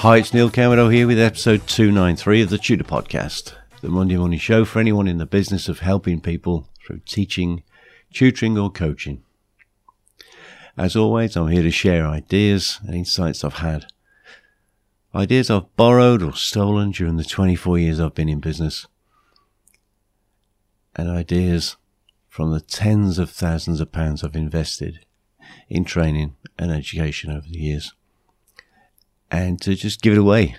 Hi, it's Neil Cameron here with episode 293 of the Tutor Podcast, the Monday morning show for anyone in the business of helping people through teaching, tutoring, or coaching. As always, I'm here to share ideas and insights I've had. Ideas I've borrowed or stolen during the 24 years I've been in business and ideas from the tens of thousands of pounds I've invested in training and education over the years. And to just give it away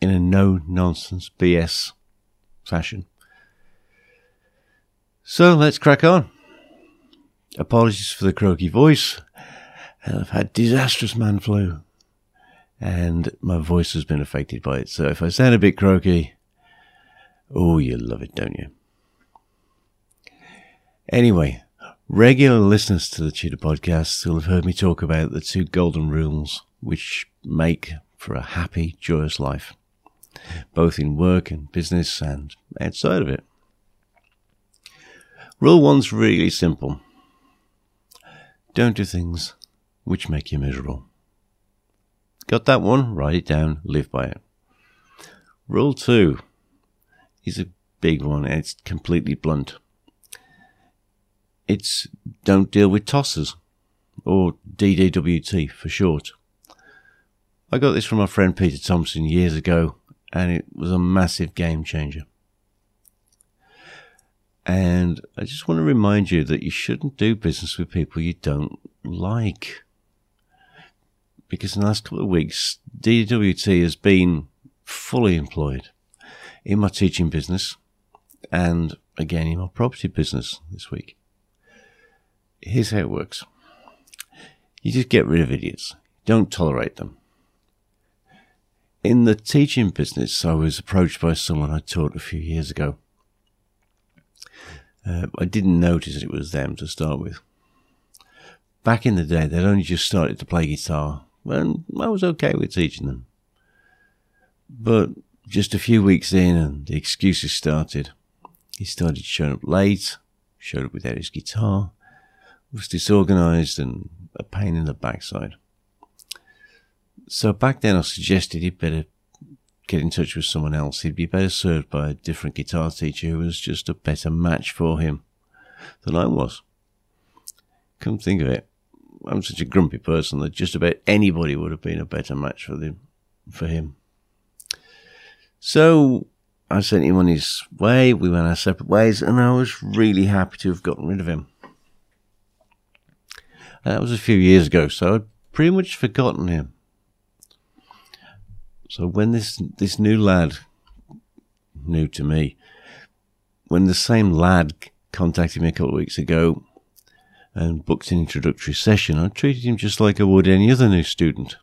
in a no nonsense BS fashion. So let's crack on. Apologies for the croaky voice. I've had disastrous man flu and my voice has been affected by it. So if I sound a bit croaky, oh, you love it, don't you? Anyway, regular listeners to the Tutor podcast will have heard me talk about the two golden rules which make for a happy, joyous life, both in work and business and outside of it. Rule one's really simple. Don't do things which make you miserable. Got that one? Write it down, live by it. Rule two is a big one and it's completely blunt. It's don't deal with tossers, or DDWT for short. I got this from my friend Peter Thompson years ago, and it was a massive game changer. And I just want to remind you that you shouldn't do business with people you don't like. Because in the last couple of weeks, DWT has been fully employed in my teaching business and again in my property business this week here's how it works. You just get rid of idiots. Don't tolerate them. In the teaching business, I was approached by someone I taught a few years ago. Uh, I didn't notice it was them to start with. Back in the day, they'd only just started to play guitar, and I was okay with teaching them. But just a few weeks in, and the excuses started. He started showing up late, showed up without his guitar, was disorganized and a pain in the backside. So back then I suggested he'd better get in touch with someone else. He'd be better served by a different guitar teacher who was just a better match for him than I was. Come think of it, I'm such a grumpy person that just about anybody would have been a better match for him. For him. So I sent him on his way. We went our separate ways, and I was really happy to have gotten rid of him. That was a few years ago, so I'd pretty much forgotten him. So when this this new lad, new to me, when the same lad contacted me a couple of weeks ago and booked an introductory session, I treated him just like I would any other new student,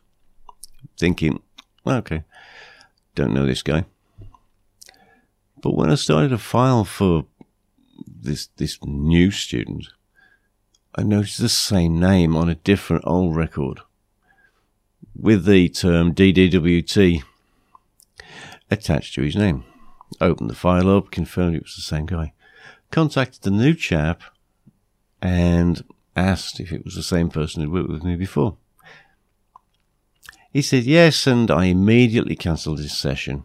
thinking, okay, don't know this guy. But when I started to file for this this new student, I noticed the same name on a different old record with the term DDWT attached to his name. Opened the file up, confirmed it was the same guy. Contacted the new chap and asked if it was the same person who'd worked with me before. He said yes, and I immediately cancelled his session,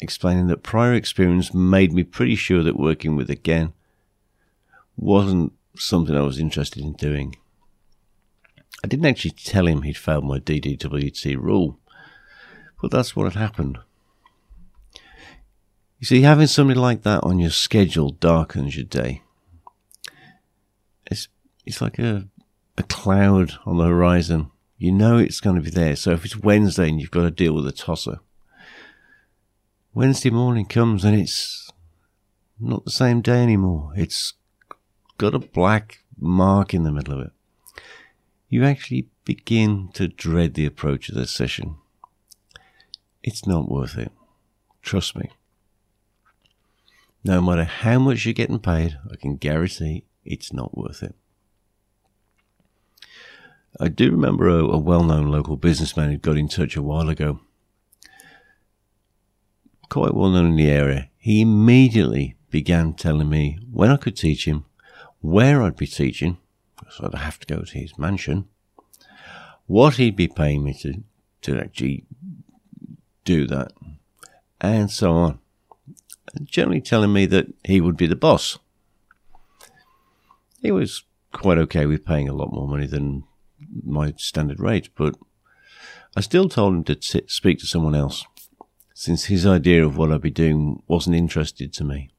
explaining that prior experience made me pretty sure that working with again wasn't something I was interested in doing. I didn't actually tell him he'd failed my DDWT rule, but that's what had happened. You see, having somebody like that on your schedule darkens your day. It's it's like a a cloud on the horizon. You know it's going to be there. So if it's Wednesday and you've got to deal with a tosser, Wednesday morning comes and it's not the same day anymore. It's got a black mark in the middle of it, you actually begin to dread the approach of the session. It's not worth it. Trust me. No matter how much you're getting paid, I can guarantee it's not worth it. I do remember a, a well known local businessman who got in touch a while ago. Quite well known in the area. He immediately began telling me when I could teach him, where I'd be teaching, so I'd have to go to his mansion, what he'd be paying me to, to actually do that, and so on. Generally telling me that he would be the boss. He was quite okay with paying a lot more money than my standard rate, but I still told him to sit, speak to someone else, since his idea of what I'd be doing wasn't interested to me.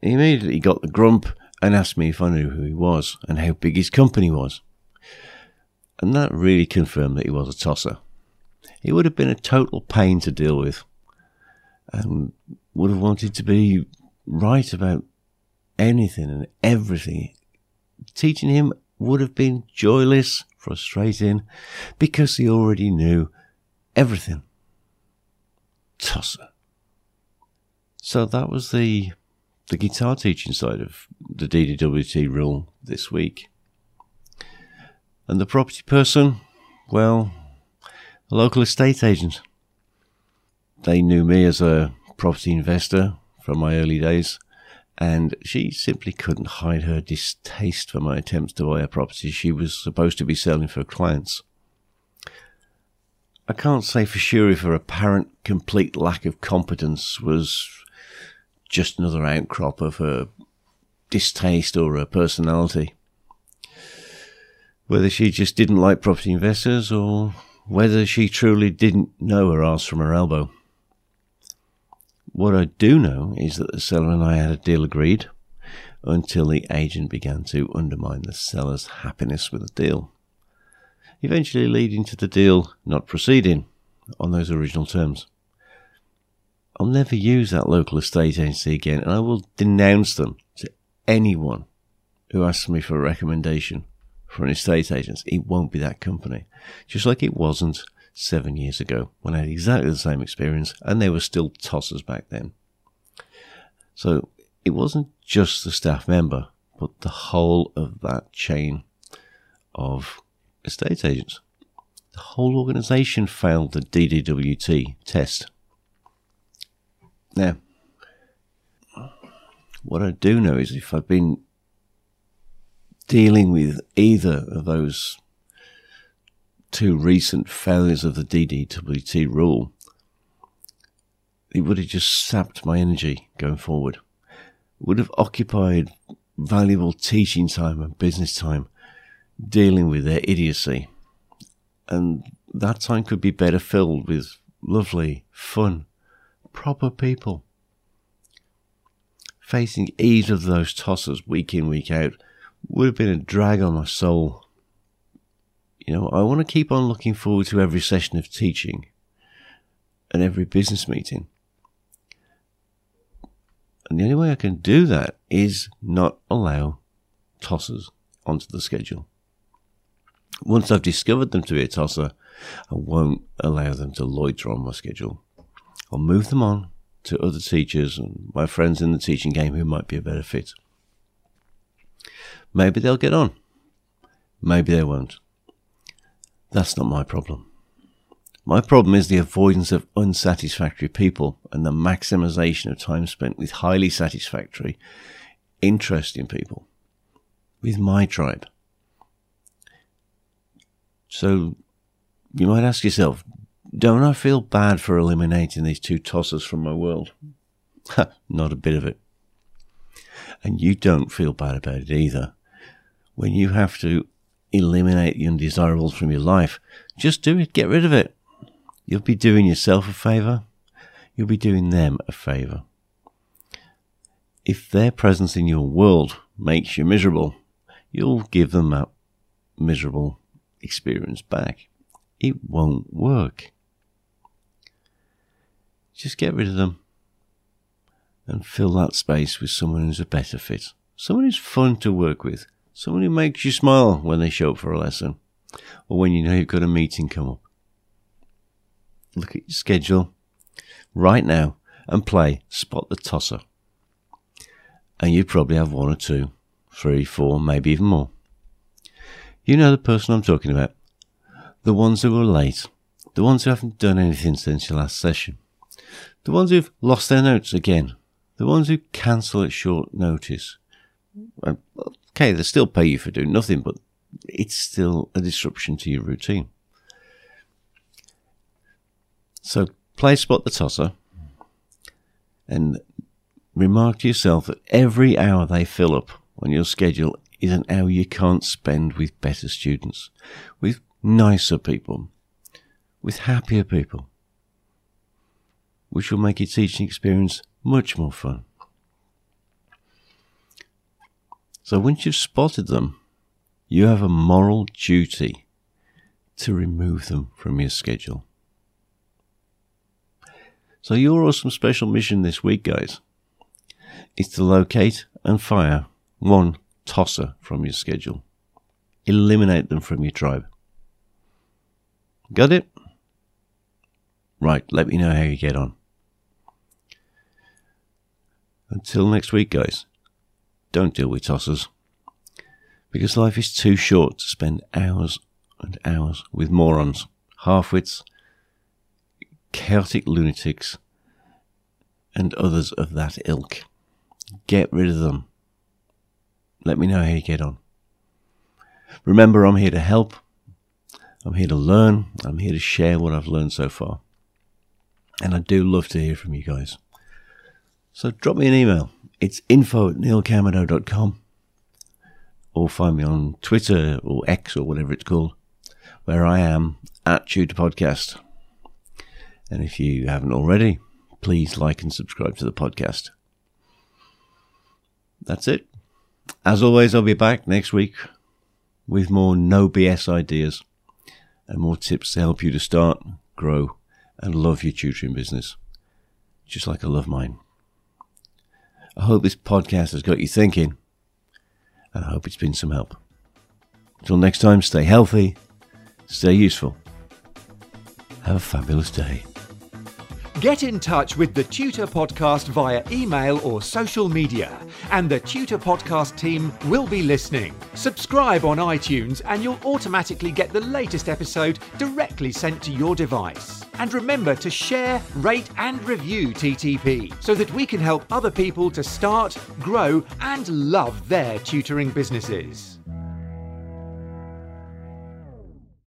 He immediately got the grump and asked me if I knew who he was and how big his company was. And that really confirmed that he was a tosser. He would have been a total pain to deal with and would have wanted to be right about anything and everything. Teaching him would have been joyless, frustrating, because he already knew everything. Tosser. So that was the the guitar teaching side of the DDWT rule this week. And the property person, well, a local estate agent. They knew me as a property investor from my early days and she simply couldn't hide her distaste for my attempts to buy a property she was supposed to be selling for clients. I can't say for sure if her apparent complete lack of competence was just another outcrop of her distaste or her personality. Whether she just didn't like property investors or whether she truly didn't know her ass from her elbow. What I do know is that the seller and I had a deal agreed until the agent began to undermine the seller's happiness with the deal, eventually leading to the deal not proceeding on those original terms. I'll never use that local estate agency again, and I will denounce them to anyone who asks me for a recommendation for an estate agent. It won't be that company, just like it wasn't seven years ago when I had exactly the same experience and they were still tossers back then. So it wasn't just the staff member, but the whole of that chain of estate agents. The whole organization failed the DDWT test. Now, what I do know is if I've been dealing with either of those two recent failures of the DDWT rule, it would have just sapped my energy going forward. It would have occupied valuable teaching time and business time dealing with their idiocy. And that time could be better filled with lovely, fun, proper people. Facing either of those tossers week in, week out would have been a drag on my soul you know, I want to keep on looking forward to every session of teaching and every business meeting. And the only way I can do that is not allow tossers onto the schedule. Once I've discovered them to be a tosser, I won't allow them to loiter on my schedule. I'll move them on to other teachers and my friends in the teaching game who might be a better fit. Maybe they'll get on. Maybe they won't. That's not my problem. My problem is the avoidance of unsatisfactory people and the maximization of time spent with highly satisfactory, interesting people, with my tribe. So you might ask yourself, don't I feel bad for eliminating these two tossers from my world? Not a bit of it. And you don't feel bad about it either. When you have to eliminate the undesirables from your life. Just do it. Get rid of it. You'll be doing yourself a favor. You'll be doing them a favor. If their presence in your world makes you miserable, you'll give them that miserable experience back. It won't work. Just get rid of them and fill that space with someone who's a better fit. Someone who's fun to work with, Someone who makes you smile when they show up for a lesson or when you know you've got a meeting come up. Look at your schedule right now and play Spot the Tosser. And you'd probably have one or two, three, four, maybe even more. You know the person I'm talking about. The ones who are late. The ones who haven't done anything since your last session. The ones who've lost their notes again. The ones who cancel at short notice. Okay, they still pay you for doing nothing, but it's still a disruption to your routine. So play spot the tosser and remark to yourself that every hour they fill up on your schedule is an hour you can't spend with better students, with nicer people, with happier people, which will make your teaching experience much more fun. So once you've spotted them, you have a moral duty to remove them from your schedule. So your awesome special mission this week, guys, is to locate and fire one tosser from your schedule. Eliminate them from your tribe. Got it? Right, let me know how you get on. Until next week, guys, don't deal with tossers. Because life is too short to spend hours and hours with morons, half-wits, chaotic lunatics, and others of that ilk. Get rid of them. Let me know how you get on. Remember, I'm here to help. I'm here to learn. I'm here to share what I've learned so far. And I do love to hear from you guys. So drop me an email. It's info at neilcameron.com or find me on Twitter or X or whatever it's called, where I am at Tutor Podcast. And if you haven't already, please like and subscribe to the podcast. That's it. As always, I'll be back next week with more no BS ideas and more tips to help you to start, grow, and love your tutoring business, just like I love mine. I hope this podcast has got you thinking, and I hope it's been some help. Until next time, stay healthy, stay useful. Have a fabulous day. Get in touch with the Tutor Podcast via email or social media, and the Tutor Podcast team will be listening. Subscribe on iTunes, and you'll automatically get the latest episode directly sent to your device. And remember to share, rate, and review TTP so that we can help other people to start, grow, and love their tutoring businesses.